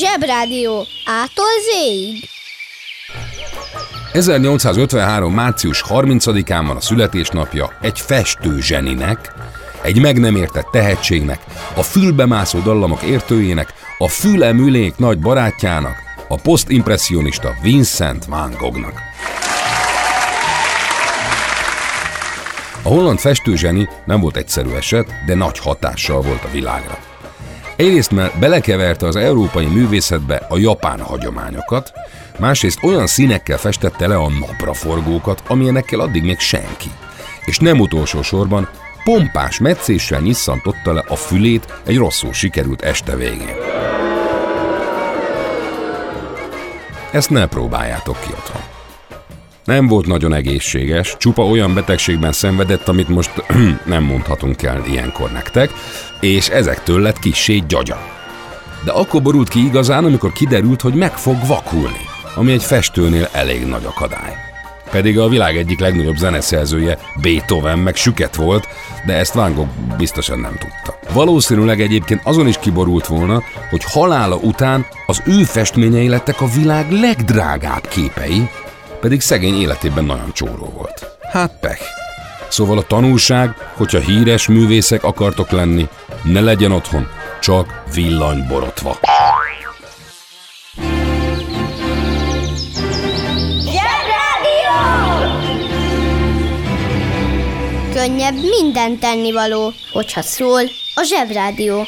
Zsebrádió. Ától zéig. 1853. március 30-án van a születésnapja egy festő zseninek, egy meg nem értett tehetségnek, a fülbemászó dallamok értőjének, a fülemülénk nagy barátjának, a posztimpressionista Vincent van Goghnak. A holland festőzseni nem volt egyszerű eset, de nagy hatással volt a világra. Egyrészt mert belekeverte az európai művészetbe a japán hagyományokat, másrészt olyan színekkel festette le a napraforgókat, amilyenekkel addig még senki. És nem utolsó sorban pompás meccéssel nyisszantotta le a fülét egy rosszul sikerült este végén. Ezt ne próbáljátok ki otthon. Nem volt nagyon egészséges, csupa olyan betegségben szenvedett, amit most nem mondhatunk el ilyenkor nektek, és ezektől lett kissé gyagya. De akkor borult ki igazán, amikor kiderült, hogy meg fog vakulni, ami egy festőnél elég nagy akadály. Pedig a világ egyik legnagyobb zeneszerzője Beethoven meg süket volt, de ezt Van biztosan nem tudta. Valószínűleg egyébként azon is kiborult volna, hogy halála után az ő festményei lettek a világ legdrágább képei, pedig szegény életében nagyon csóró volt. Hát pech. Szóval a tanulság, hogyha híres művészek akartok lenni, ne legyen otthon, csak villanyborotva. Zsebrádió! Könnyebb minden tennivaló, hogyha szól a Zsebrádió.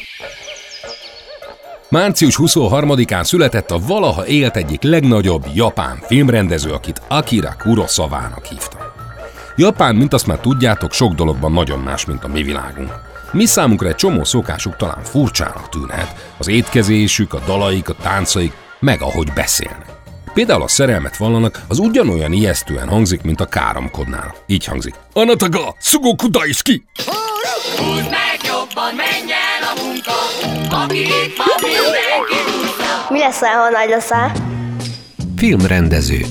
Március 23-án született a valaha élt egyik legnagyobb japán filmrendező, akit Akira Kurosawa-nak hívtak. Japán, mint azt már tudjátok, sok dologban nagyon más, mint a mi világunk. Mi számunkra egy csomó szokásuk talán furcsának tűnhet, az étkezésük, a dalaik, a táncaik, meg ahogy beszélnek. Például a szerelmet vallanak, az ugyanolyan ijesztően hangzik, mint a káromkodnál. Így hangzik. Anataga, Sugoku Daisuki! Húzd meg jobban, menj el a munka, aki itt van, mindenki húzza. Mi leszel, ha nagy leszel? Filmrendező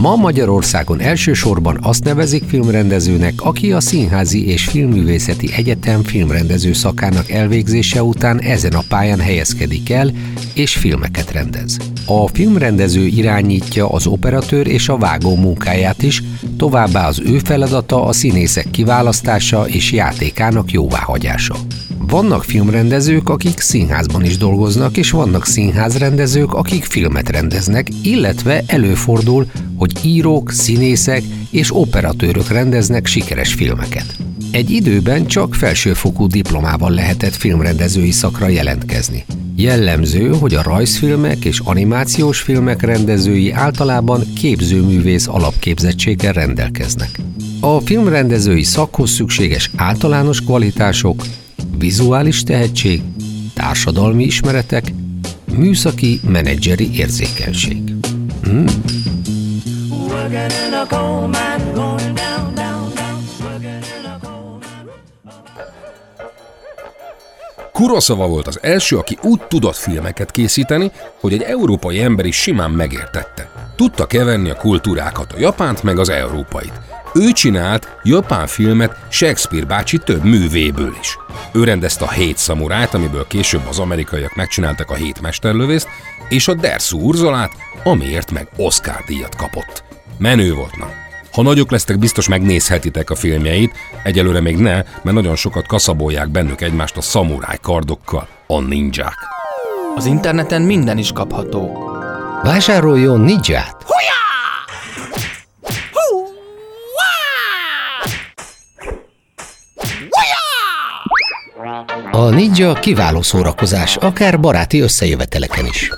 Ma Magyarországon elsősorban azt nevezik filmrendezőnek, aki a Színházi és Filmművészeti Egyetem filmrendező szakának elvégzése után ezen a pályán helyezkedik el, és filmeket rendez. A filmrendező irányítja az operatőr és a vágó munkáját is, továbbá az ő feladata a színészek kiválasztása és játékának jóváhagyása. Vannak filmrendezők, akik színházban is dolgoznak, és vannak színházrendezők, akik filmet rendeznek, illetve előfordul, hogy írók, színészek és operatőrök rendeznek sikeres filmeket. Egy időben csak felsőfokú diplomával lehetett filmrendezői szakra jelentkezni. Jellemző, hogy a rajzfilmek és animációs filmek rendezői általában képzőművész alapképzettséggel rendelkeznek. A filmrendezői szakhoz szükséges általános kvalitások, vizuális tehetség, társadalmi ismeretek, műszaki menedzseri érzékenység. Hmm. Kuroszava volt az első, aki úgy tudott filmeket készíteni, hogy egy európai ember is simán megértette. Tudta keverni a kultúrákat, a japánt meg az európait. Ő csinált japán filmet Shakespeare bácsi több művéből is. Ő rendezte a Hét szamurájt, amiből később az amerikaiak megcsináltak a Hét mesterlövészt, és a Derszú Urzolát, amiért meg Oscar díjat kapott. Menő volt, na. Ha nagyok lesztek, biztos megnézhetitek a filmjeit, egyelőre még ne, mert nagyon sokat kaszabolják bennük egymást a szamuráj kardokkal, a ninják. Az interneten minden is kapható. Vásároljon ninját! A ninja kiváló szórakozás, akár baráti összejöveteleken is.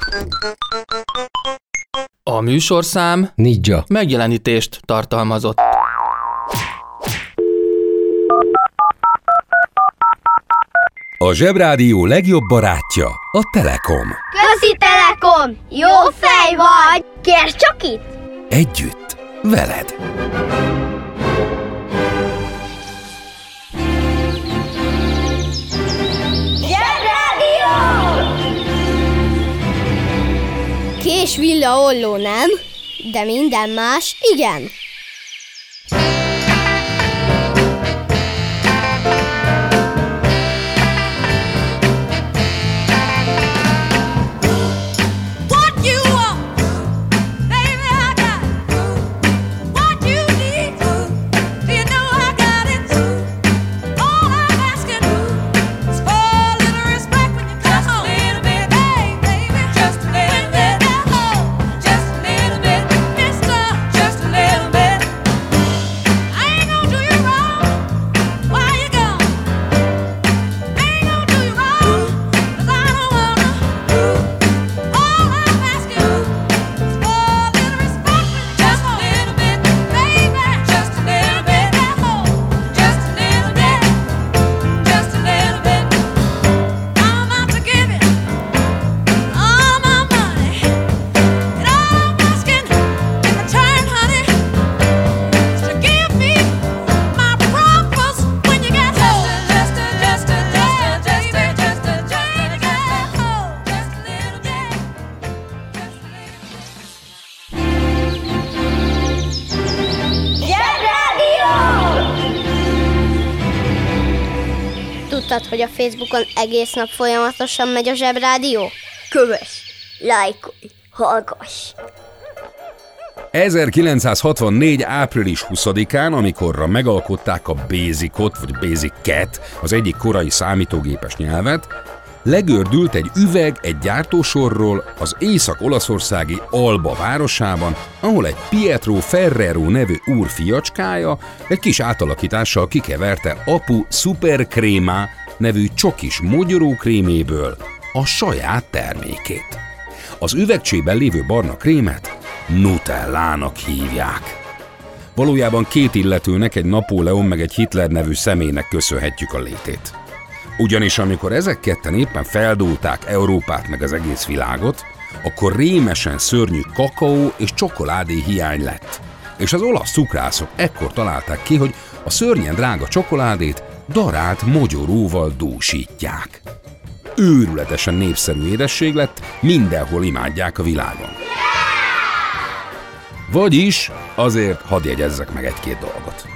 A műsorszám Ninja. megjelenítést tartalmazott. A Zsebrádió legjobb barátja a Telekom. Közi Telekom! Jó fej vagy! Kérd csak itt! Együtt, veled. Kés villa olló nem, de minden más igen. Hogy a Facebookon egész nap folyamatosan megy a zsebrádió? Kövess, lájkolj, hallgass! 1964. április 20-án, amikorra megalkották a Basicot, vagy Basic-ket, az egyik korai számítógépes nyelvet, legördült egy üveg egy gyártósorról az észak-olaszországi Alba városában, ahol egy Pietro Ferrero nevű úr fiacskája egy kis átalakítással kikeverte apu Supercrema nevű csokis mogyorókréméből a saját termékét. Az üvegcsében lévő barna krémet Nutellának hívják. Valójában két illetőnek, egy Napóleon meg egy Hitler nevű személynek köszönhetjük a létét. Ugyanis amikor ezek ketten éppen feldúlták Európát meg az egész világot, akkor rémesen szörnyű kakaó és csokoládé hiány lett. És az olasz cukrászok ekkor találták ki, hogy a szörnyen drága csokoládét darált mogyoróval dúsítják. Őrületesen népszerű édesség lett, mindenhol imádják a világon. Vagyis azért hadd jegyezzek meg egy-két dolgot.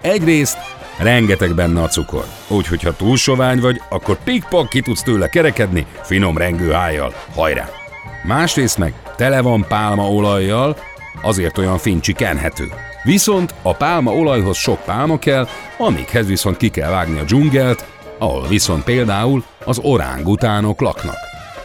Egyrészt rengeteg benne a cukor, úgyhogy ha túl sovány vagy, akkor pikpak ki tudsz tőle kerekedni finom rengő hájjal. Hajrá! Másrészt meg tele van pálmaolajjal, azért olyan fincsi kenhető. Viszont a pálmaolajhoz sok pálma kell, amikhez viszont ki kell vágni a dzsungelt, ahol viszont például az orángutánok laknak.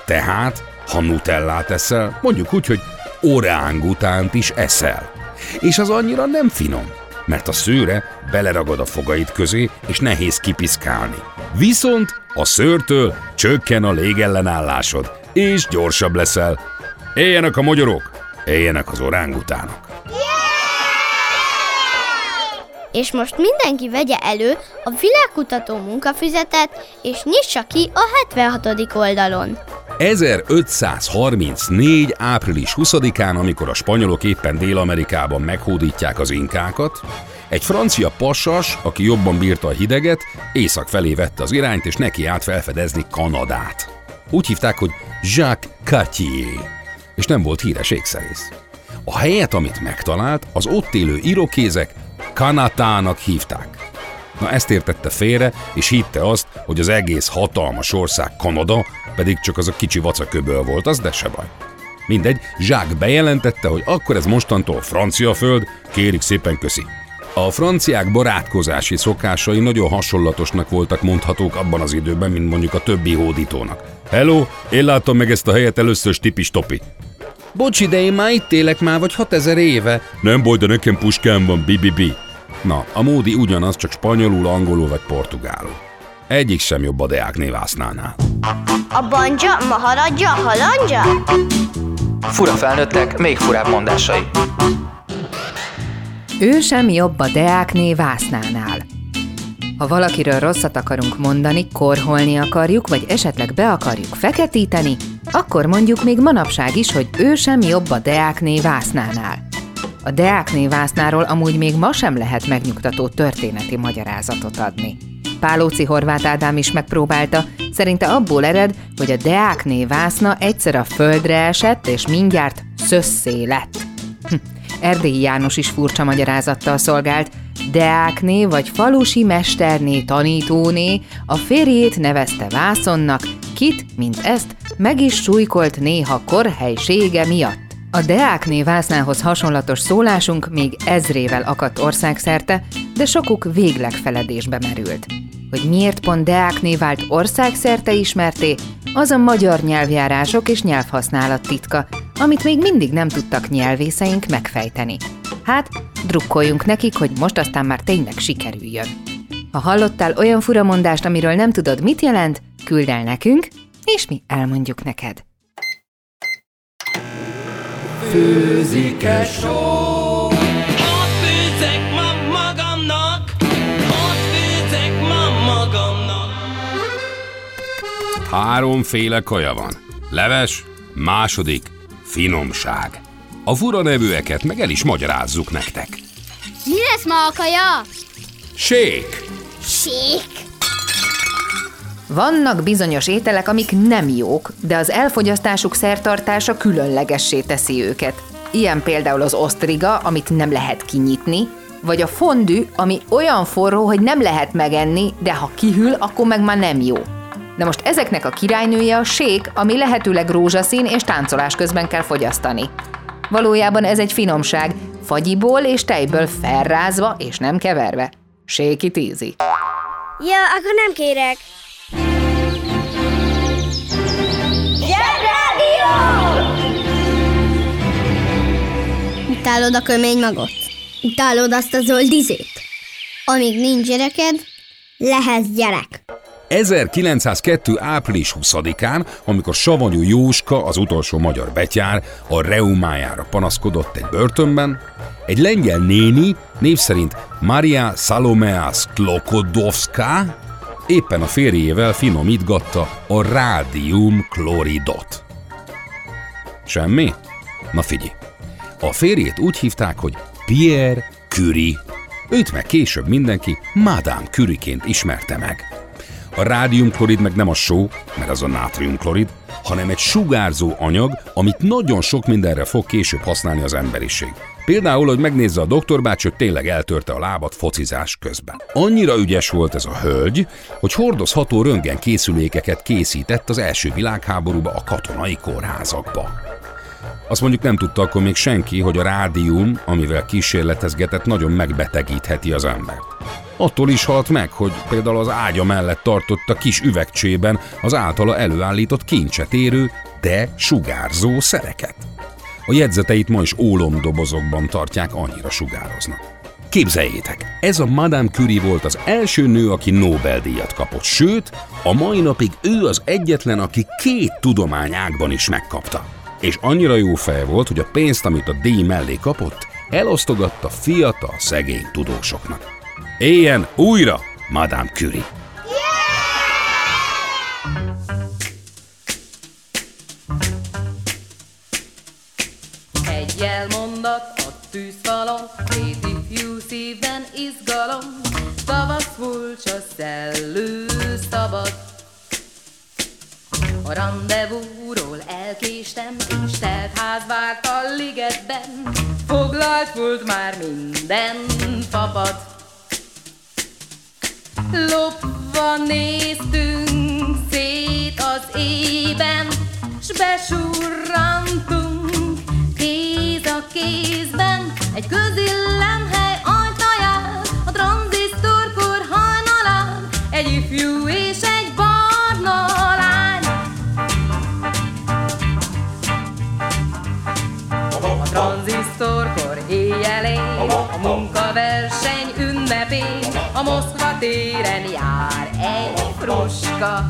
Tehát, ha nutellát eszel, mondjuk úgy, hogy orángutánt is eszel. És az annyira nem finom. mert a szőre beleragad a fogait közé, és nehéz kipiszkálni. Viszont a szőrtől csökken a légellenállásod, és gyorsabb leszel. Éljenek a magyarok, éljenek az orángutánok. És most mindenki vegye elő a világkutató munkafüzetet, és nyissa ki a 76. oldalon. 1534. április 20-án, amikor a spanyolok éppen Dél-Amerikában meghódítják az inkákat, egy francia passas, aki jobban bírta a hideget, észak felé vette az irányt, és neki át felfedezni Kanadát. Úgy hívták, hogy Jacques Cartier, és nem volt híres ékszerész. A helyet, amit megtalált, az ott élő irokézek Kanatának hívták. Na ezt értette félre, és hitte azt, hogy az egész hatalmas ország Kanada, pedig csak az a kicsi vacaköböl volt, az de se baj. Mindegy, Zsák bejelentette, hogy akkor ez mostantól francia föld, kérik szépen köszi. A franciák barátkozási szokásai nagyon hasonlatosnak voltak mondhatók abban az időben, mint mondjuk a többi hódítónak. Hello, én látom meg ezt a helyet először stipis topi. Bocsi, de én már itt élek már vagy 6000 éve. Nem baj, de nekem puskám van, bibibi. Na, a módi ugyanaz, csak spanyolul, angolul vagy portugálul. Egyik sem jobb a Deák névásznánál. A banja, maharadja, halandja? Fura felnőttek, még furább mondásai. Ő sem jobb a Deákné Vásznánál. Ha valakiről rosszat akarunk mondani, korholni akarjuk, vagy esetleg be akarjuk feketíteni, akkor mondjuk még manapság is, hogy ő sem jobb a Deákné Vásznánál. A Deákné Vásznáról amúgy még ma sem lehet megnyugtató történeti magyarázatot adni. Pálóci Horváth Ádám is megpróbálta, szerinte abból ered, hogy a Deákné Vászna egyszer a földre esett, és mindjárt szösszé lett. Hm. Erdélyi János is furcsa magyarázattal szolgált, Deákné vagy falusi mesterné tanítóné a férjét nevezte Vászonnak, kit, mint ezt, meg is súlykolt néha korhelysége miatt. A Deákné Vásznához hasonlatos szólásunk még ezrével akadt országszerte, de sokuk végleg feledésbe merült. Hogy miért pont Deákné vált országszerte ismerté, az a magyar nyelvjárások és nyelvhasználat titka, amit még mindig nem tudtak nyelvészeink megfejteni. Hát, drukkoljunk nekik, hogy most aztán már tényleg sikerüljön. Ha hallottál olyan furamondást, amiről nem tudod, mit jelent, küld el nekünk, és mi elmondjuk neked. Ott főzek ma magamnak, ott főzek ma magamnak. Háromféle kaja van. Leves, második, finomság. A fura nevűeket meg el is magyarázzuk nektek. Mi lesz ma a kaja? Sék! Sék. Vannak bizonyos ételek, amik nem jók, de az elfogyasztásuk szertartása különlegessé teszi őket. Ilyen például az osztriga, amit nem lehet kinyitni, vagy a fondű, ami olyan forró, hogy nem lehet megenni, de ha kihűl, akkor meg már nem jó. De most ezeknek a királynője a sék, ami lehetőleg rózsaszín és táncolás közben kell fogyasztani. Valójában ez egy finomság, fagyiból és tejből felrázva és nem keverve. Séki tízi. Ja, akkor nem kérek. Utálod a kömény magot? Utálod azt a zöld izét? Amíg nincs gyereked, lehetsz gyerek. 1902. április 20-án, amikor Savanyú Jóska, az utolsó magyar betyár, a reumájára panaszkodott egy börtönben, egy lengyel néni, név szerint Maria Salomea Sklokodowska, éppen a férjével finomítgatta a rádium kloridot. Semmi? Na figyelj! A férjét úgy hívták, hogy Pierre Curie. Őt meg később mindenki Madame Curie-ként ismerte meg. A rádiumklorid meg nem a só, mert az a nátriumklorid, hanem egy sugárzó anyag, amit nagyon sok mindenre fog később használni az emberiség. Például, hogy megnézze a doktorbács, hogy tényleg eltörte a lábat focizás közben. Annyira ügyes volt ez a hölgy, hogy hordozható röntgen készülékeket készített az első világháborúba a katonai kórházakba. Azt mondjuk nem tudta akkor még senki, hogy a rádium, amivel kísérletezgetett, nagyon megbetegítheti az embert. Attól is halt meg, hogy például az ágya mellett tartotta kis üvegcsében az általa előállított kincset érő, de sugárzó szereket. A jegyzeteit ma is ólomdobozokban tartják, annyira sugároznak. Képzeljétek, ez a Madame Curie volt az első nő, aki Nobel-díjat kapott, sőt, a mai napig ő az egyetlen, aki két tudományágban is megkapta. És annyira jó fej volt, hogy a pénzt, amit a díj mellé kapott, elosztogatta fiatal, szegény tudósoknak. Éljen újra Madame Curie! Egy elmondat a tűzfalon, két ifjú szívben izgalom, tavasz furcsa szellő szabad. A rendezvúról elkéstem, és telt ház várt a ligetben, foglalt volt már minden papad. Lopva néztünk szét az ében, s besurrantunk kéz a kézben egy közillemhely Moszkva téren jár egy fruska.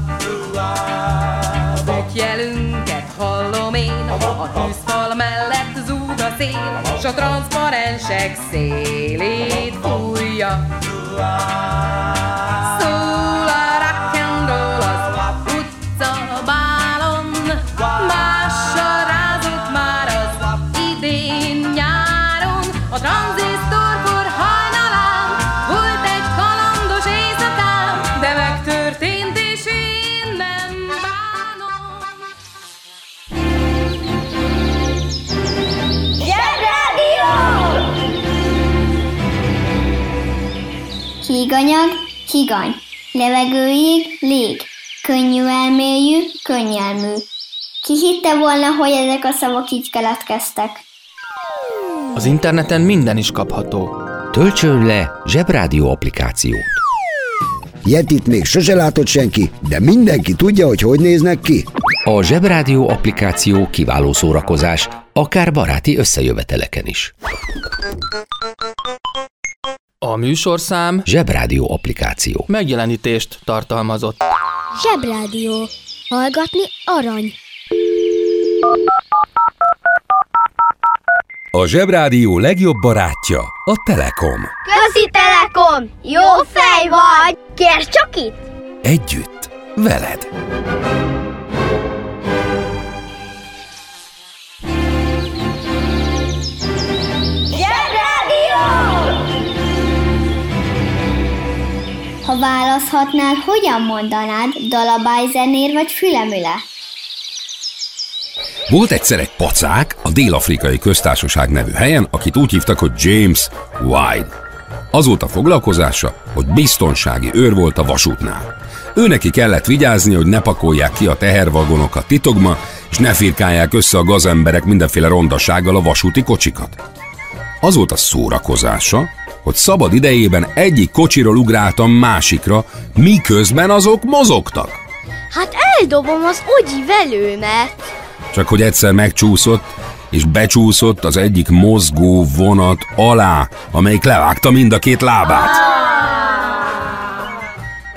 Ügyjelünket hallom én, a tűzfal mellett zúg a szél, s a transzparensek szélét fújja. Híganyag, higany. Levegőjég, lég. Könnyű elmélyű, könnyelmű. Ki hitte volna, hogy ezek a szavak így keletkeztek? Az interneten minden is kapható. Töltsön le Zsebrádió applikációt. Yetit még sose látott senki, de mindenki tudja, hogy hogy néznek ki. A Zsebrádió applikáció kiváló szórakozás, akár baráti összejöveteleken is. A műsorszám Zsebrádió applikáció. megjelenítést tartalmazott. Zsebrádió. Hallgatni arany. A Zsebrádió legjobb barátja a Telekom. Közi Telekom! Jó fej vagy! Kérd csak itt! Együtt, veled. Választhatnál, hogyan mondanád, dalabájzenér vagy fülemüle? Volt egyszer egy pacák a Dél-Afrikai Köztársaság nevű helyen, akit úgy hívtak, hogy James White. Az volt a foglalkozása, hogy biztonsági őr volt a vasútnál. Ő neki kellett vigyázni, hogy ne pakolják ki a tehervagonokat titokba, és ne firkálják össze a gazemberek mindenféle rondasággal a vasúti kocsikat. Az volt a szórakozása, hogy szabad idejében egyik kocsiról ugráltam másikra, miközben azok mozogtak. Hát eldobom az ogyi velőmet. Csak hogy egyszer megcsúszott, és becsúszott az egyik mozgó vonat alá, amelyik levágta mind a két lábát.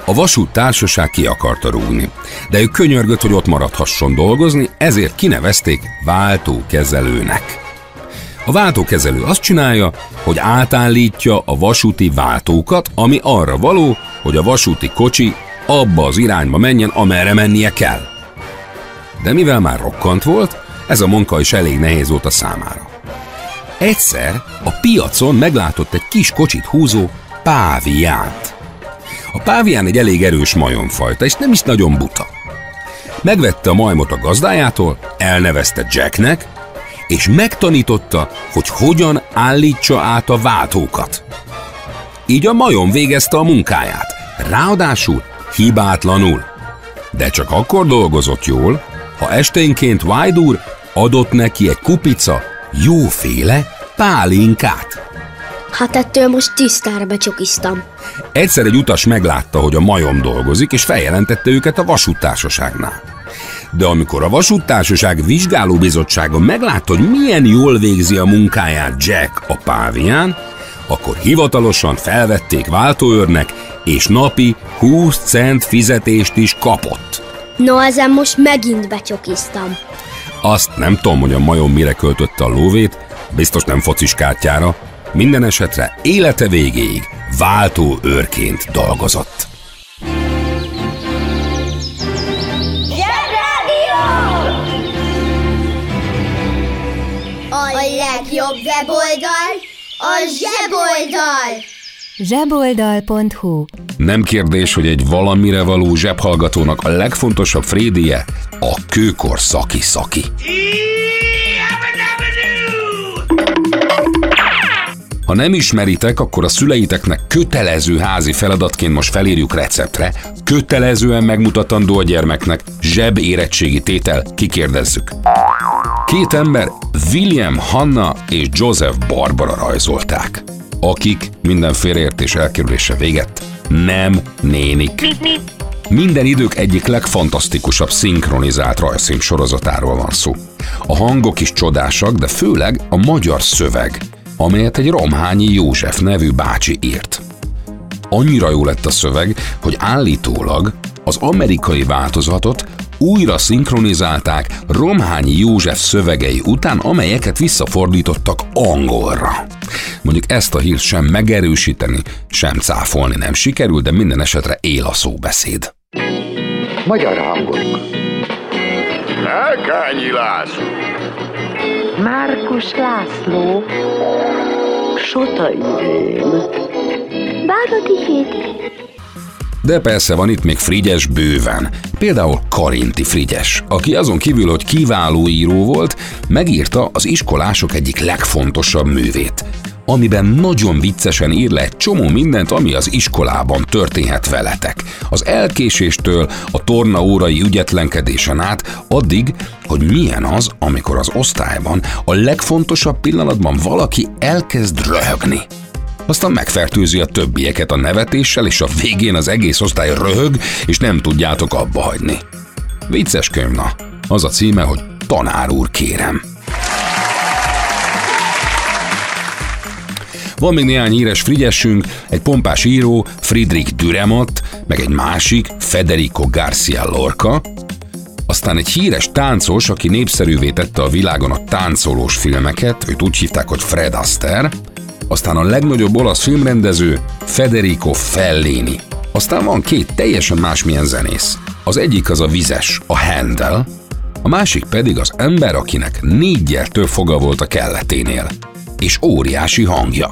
A vasút társaság ki akarta rúgni, de ő könyörgött, hogy ott maradhasson dolgozni, ezért kinevezték váltókezelőnek. A váltókezelő azt csinálja, hogy átállítja a vasúti váltókat, ami arra való, hogy a vasúti kocsi abba az irányba menjen, amerre mennie kell. De mivel már rokkant volt, ez a munka is elég nehéz volt a számára. Egyszer a piacon meglátott egy kis kocsit húzó páviánt. A pávián egy elég erős majomfajta, és nem is nagyon buta. Megvette a majmot a gazdájától, elnevezte Jacknek, és megtanította, hogy hogyan állítsa át a váltókat. Így a majom végezte a munkáját, ráadásul hibátlanul. De csak akkor dolgozott jól, ha esténként White úr adott neki egy kupica jóféle pálinkát. Hát ettől most tisztára becsokiztam. Egyszer egy utas meglátta, hogy a majom dolgozik, és feljelentette őket a vasúttársaságnál. De amikor a vasúttársaság vizsgálóbizottsága meglátta, hogy milyen jól végzi a munkáját Jack a pávián, akkor hivatalosan felvették váltóőrnek, és napi 20 cent fizetést is kapott. No, ezen most megint becsokiztam. Azt nem tudom, hogy a majom mire költötte a lóvét, biztos nem focis kártyára. Minden esetre élete végéig váltó őrként dolgozott. Legjobb weboldal a zseboldal! zseboldal.hu Nem kérdés, hogy egy valamire való zsebhallgatónak a legfontosabb frédie a kőkor szaki-szaki. Ha nem ismeritek, akkor a szüleiteknek kötelező házi feladatként most felírjuk receptre, kötelezően megmutatandó a gyermeknek, zseb érettségi tétel, kikérdezzük. Két ember, William Hanna és Joseph Barbara rajzolták, akik minden félreértés elkerülése véget nem nénik. Minden idők egyik legfantasztikusabb szinkronizált rajzfilm sorozatáról van szó. A hangok is csodásak, de főleg a magyar szöveg, amelyet egy Romhányi József nevű bácsi írt. Annyira jó lett a szöveg, hogy állítólag az amerikai változatot újra szinkronizálták Romhányi József szövegei után, amelyeket visszafordítottak angolra. Mondjuk ezt a hírt sem megerősíteni, sem cáfolni nem sikerül, de minden esetre él a szóbeszéd. Magyar hangok. Elkányi László. Márkus László. Sota Irén. Bárati Hédi. De persze van itt még Frigyes bőven. Például Karinti Frigyes, aki azon kívül, hogy kiváló író volt, megírta az iskolások egyik legfontosabb művét, amiben nagyon viccesen ír le egy csomó mindent, ami az iskolában történhet veletek. Az elkéséstől a tornaórai ügyetlenkedésen át, addig, hogy milyen az, amikor az osztályban a legfontosabb pillanatban valaki elkezd röhögni. Aztán megfertőzi a többieket a nevetéssel, és a végén az egész osztály röhög, és nem tudjátok abba hagyni. Vicces könyv, na. Az a címe, hogy Tanár úr, kérem. Van még néhány híres frigyesünk, egy pompás író, Friedrich Düremott, meg egy másik, Federico Garcia Lorca, aztán egy híres táncos, aki népszerűvé tette a világon a táncolós filmeket, őt úgy hívták, hogy Fred Astaire, aztán a legnagyobb olasz filmrendező Federico Fellini. Aztán van két teljesen másmilyen zenész. Az egyik az a vizes, a Handel, a másik pedig az ember, akinek négyel több foga volt a kelleténél. És óriási hangja.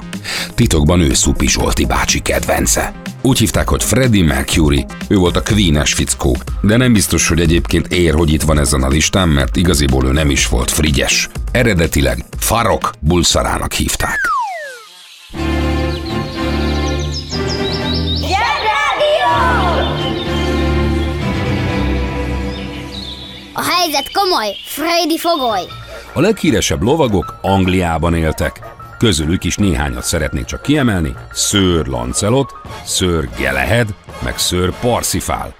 Titokban ő Szupi Zsolti bácsi kedvence. Úgy hívták, hogy Freddie Mercury, ő volt a Queen-es fickó, de nem biztos, hogy egyébként ér, hogy itt van ezen a listán, mert igaziból ő nem is volt frigyes. Eredetileg Farok Bulszarának hívták. A helyzet komoly, Freddy fogoly! A leghíresebb lovagok Angliában éltek. Közülük is néhányat szeretnék csak kiemelni. Sir Lancelot, Sir Galahad, meg Sir Parsifal.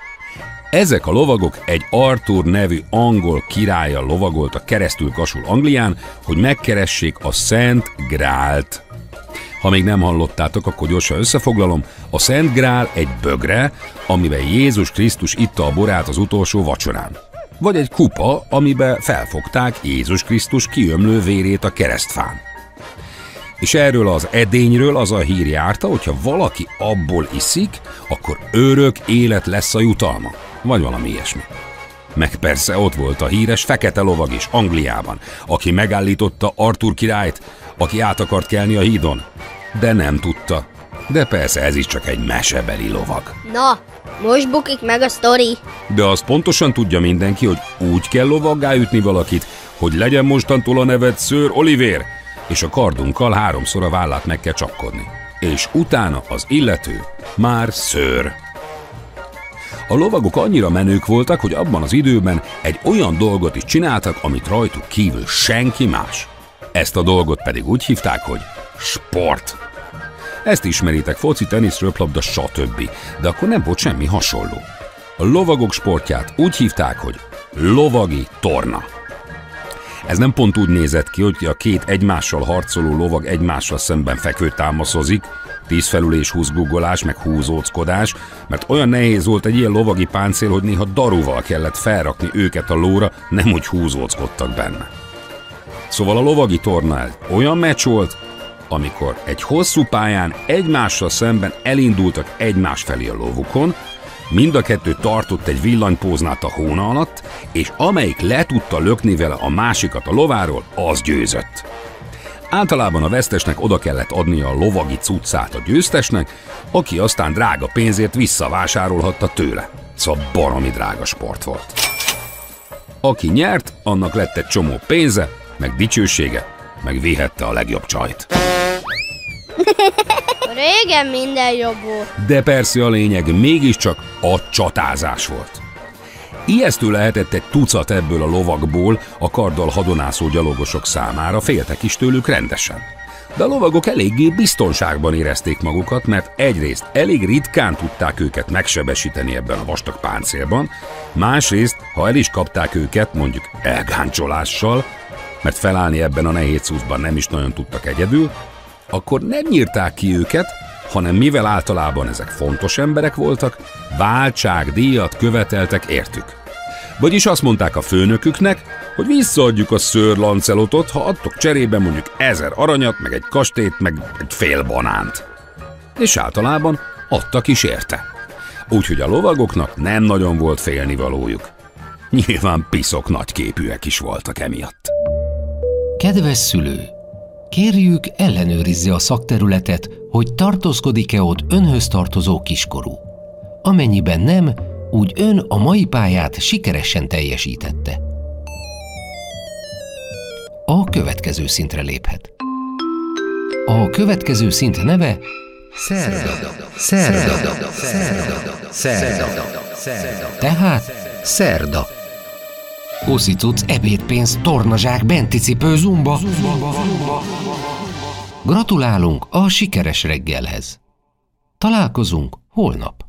Ezek a lovagok egy Arthur nevű angol királya lovagoltak keresztül kasul Anglián, hogy megkeressék a Szent Grált. Ha még nem hallottátok, akkor gyorsan összefoglalom. A Szent Grál egy bögre, amiben Jézus Krisztus itta a borát az utolsó vacsorán. Vagy egy kupa, amiben felfogták Jézus Krisztus kiömlő vérét a keresztfán. És erről az edényről az a hír járta, hogyha valaki abból iszik, akkor örök élet lesz a jutalma. Vagy valami ilyesmi. Meg persze ott volt a híres fekete lovag is Angliában, aki megállította Artur királyt, aki át akart kelni a hídon. De nem tudta. De persze ez is csak egy mesebeli lovag. Na, most bukik meg a sztori. De azt pontosan tudja mindenki, hogy úgy kell lovaggá ütni valakit, hogy legyen mostantól a neved Sir Oliver, és a kardunkkal háromszor a vállát meg kell csapkodni. És utána az illető már szőr. A lovagok annyira menők voltak, hogy abban az időben egy olyan dolgot is csináltak, amit rajtuk kívül senki más. Ezt a dolgot pedig úgy hívták, hogy sport. Ezt ismeritek foci, tenisz, röplabda, stb. De akkor nem volt semmi hasonló. A lovagok sportját úgy hívták, hogy lovagi torna. Ez nem pont úgy nézett ki, hogy a két egymással harcoló lovag egymással szemben fekvő támaszozik, tízfelülés, húzgugolás, meg húzóckodás, mert olyan nehéz volt egy ilyen lovagi páncél, hogy néha daruval kellett felrakni őket a lóra, nem úgy húzóckodtak benne. Szóval a lovagi torna olyan meccs volt, amikor egy hosszú pályán egymással szemben elindultak egymás felé a lovukon, mind a kettő tartott egy villanypóznát a hóna alatt, és amelyik le tudta lökni vele a másikat a lováról, az győzött. Általában a vesztesnek oda kellett adnia a lovagi cuccát a győztesnek, aki aztán drága pénzért visszavásárolhatta tőle. Szóval baromi drága sport volt. Aki nyert, annak lett egy csomó pénze, meg dicsősége, meg vihette a legjobb csajt. Régen minden jobb volt. De persze a lényeg mégiscsak a csatázás volt. Ijesztő lehetett egy tucat ebből a lovagból a karddal hadonászó gyalogosok számára, féltek is tőlük rendesen. De a lovagok eléggé biztonságban érezték magukat, mert egyrészt elég ritkán tudták őket megsebesíteni ebben a vastag páncélban, másrészt, ha el is kapták őket, mondjuk elgáncsolással, mert felállni ebben a nehéz cuccban nem is nagyon tudtak egyedül, akkor nem nyírták ki őket, hanem mivel általában ezek fontos emberek voltak, váltságdíjat követeltek értük. Vagyis azt mondták a főnöküknek, hogy visszaadjuk a szőr Lancelotot, ha adtok cserébe mondjuk ezer aranyat, meg egy kastélyt, meg egy fél banánt. És általában adtak is érte. Úgyhogy a lovagoknak nem nagyon volt félnivalójuk. Nyilván piszok nagyképűek is voltak emiatt. Kedves szülő! Kérjük, ellenőrizze a szakterületet, hogy tartózkodik-e ott önhöz tartozó kiskorú. Amennyiben nem, úgy ön a mai pályát sikeresen teljesítette. A következő szintre léphet. A következő szint neve Szerda. Szerda. Szerda. Szerda. Tehát Szerda. Uszicuc, ebédpénz, tornazsák, benticipő, zumba. Gratulálunk a sikeres reggelhez. Találkozunk holnap.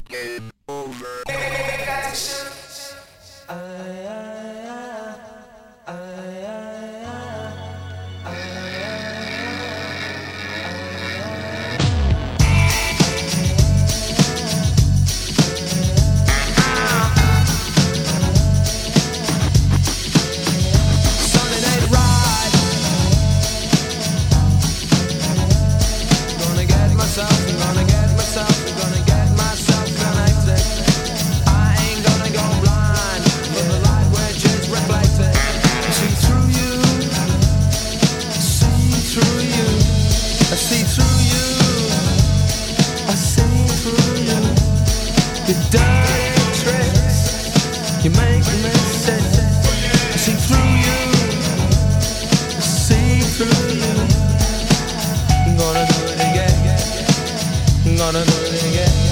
gonna do it again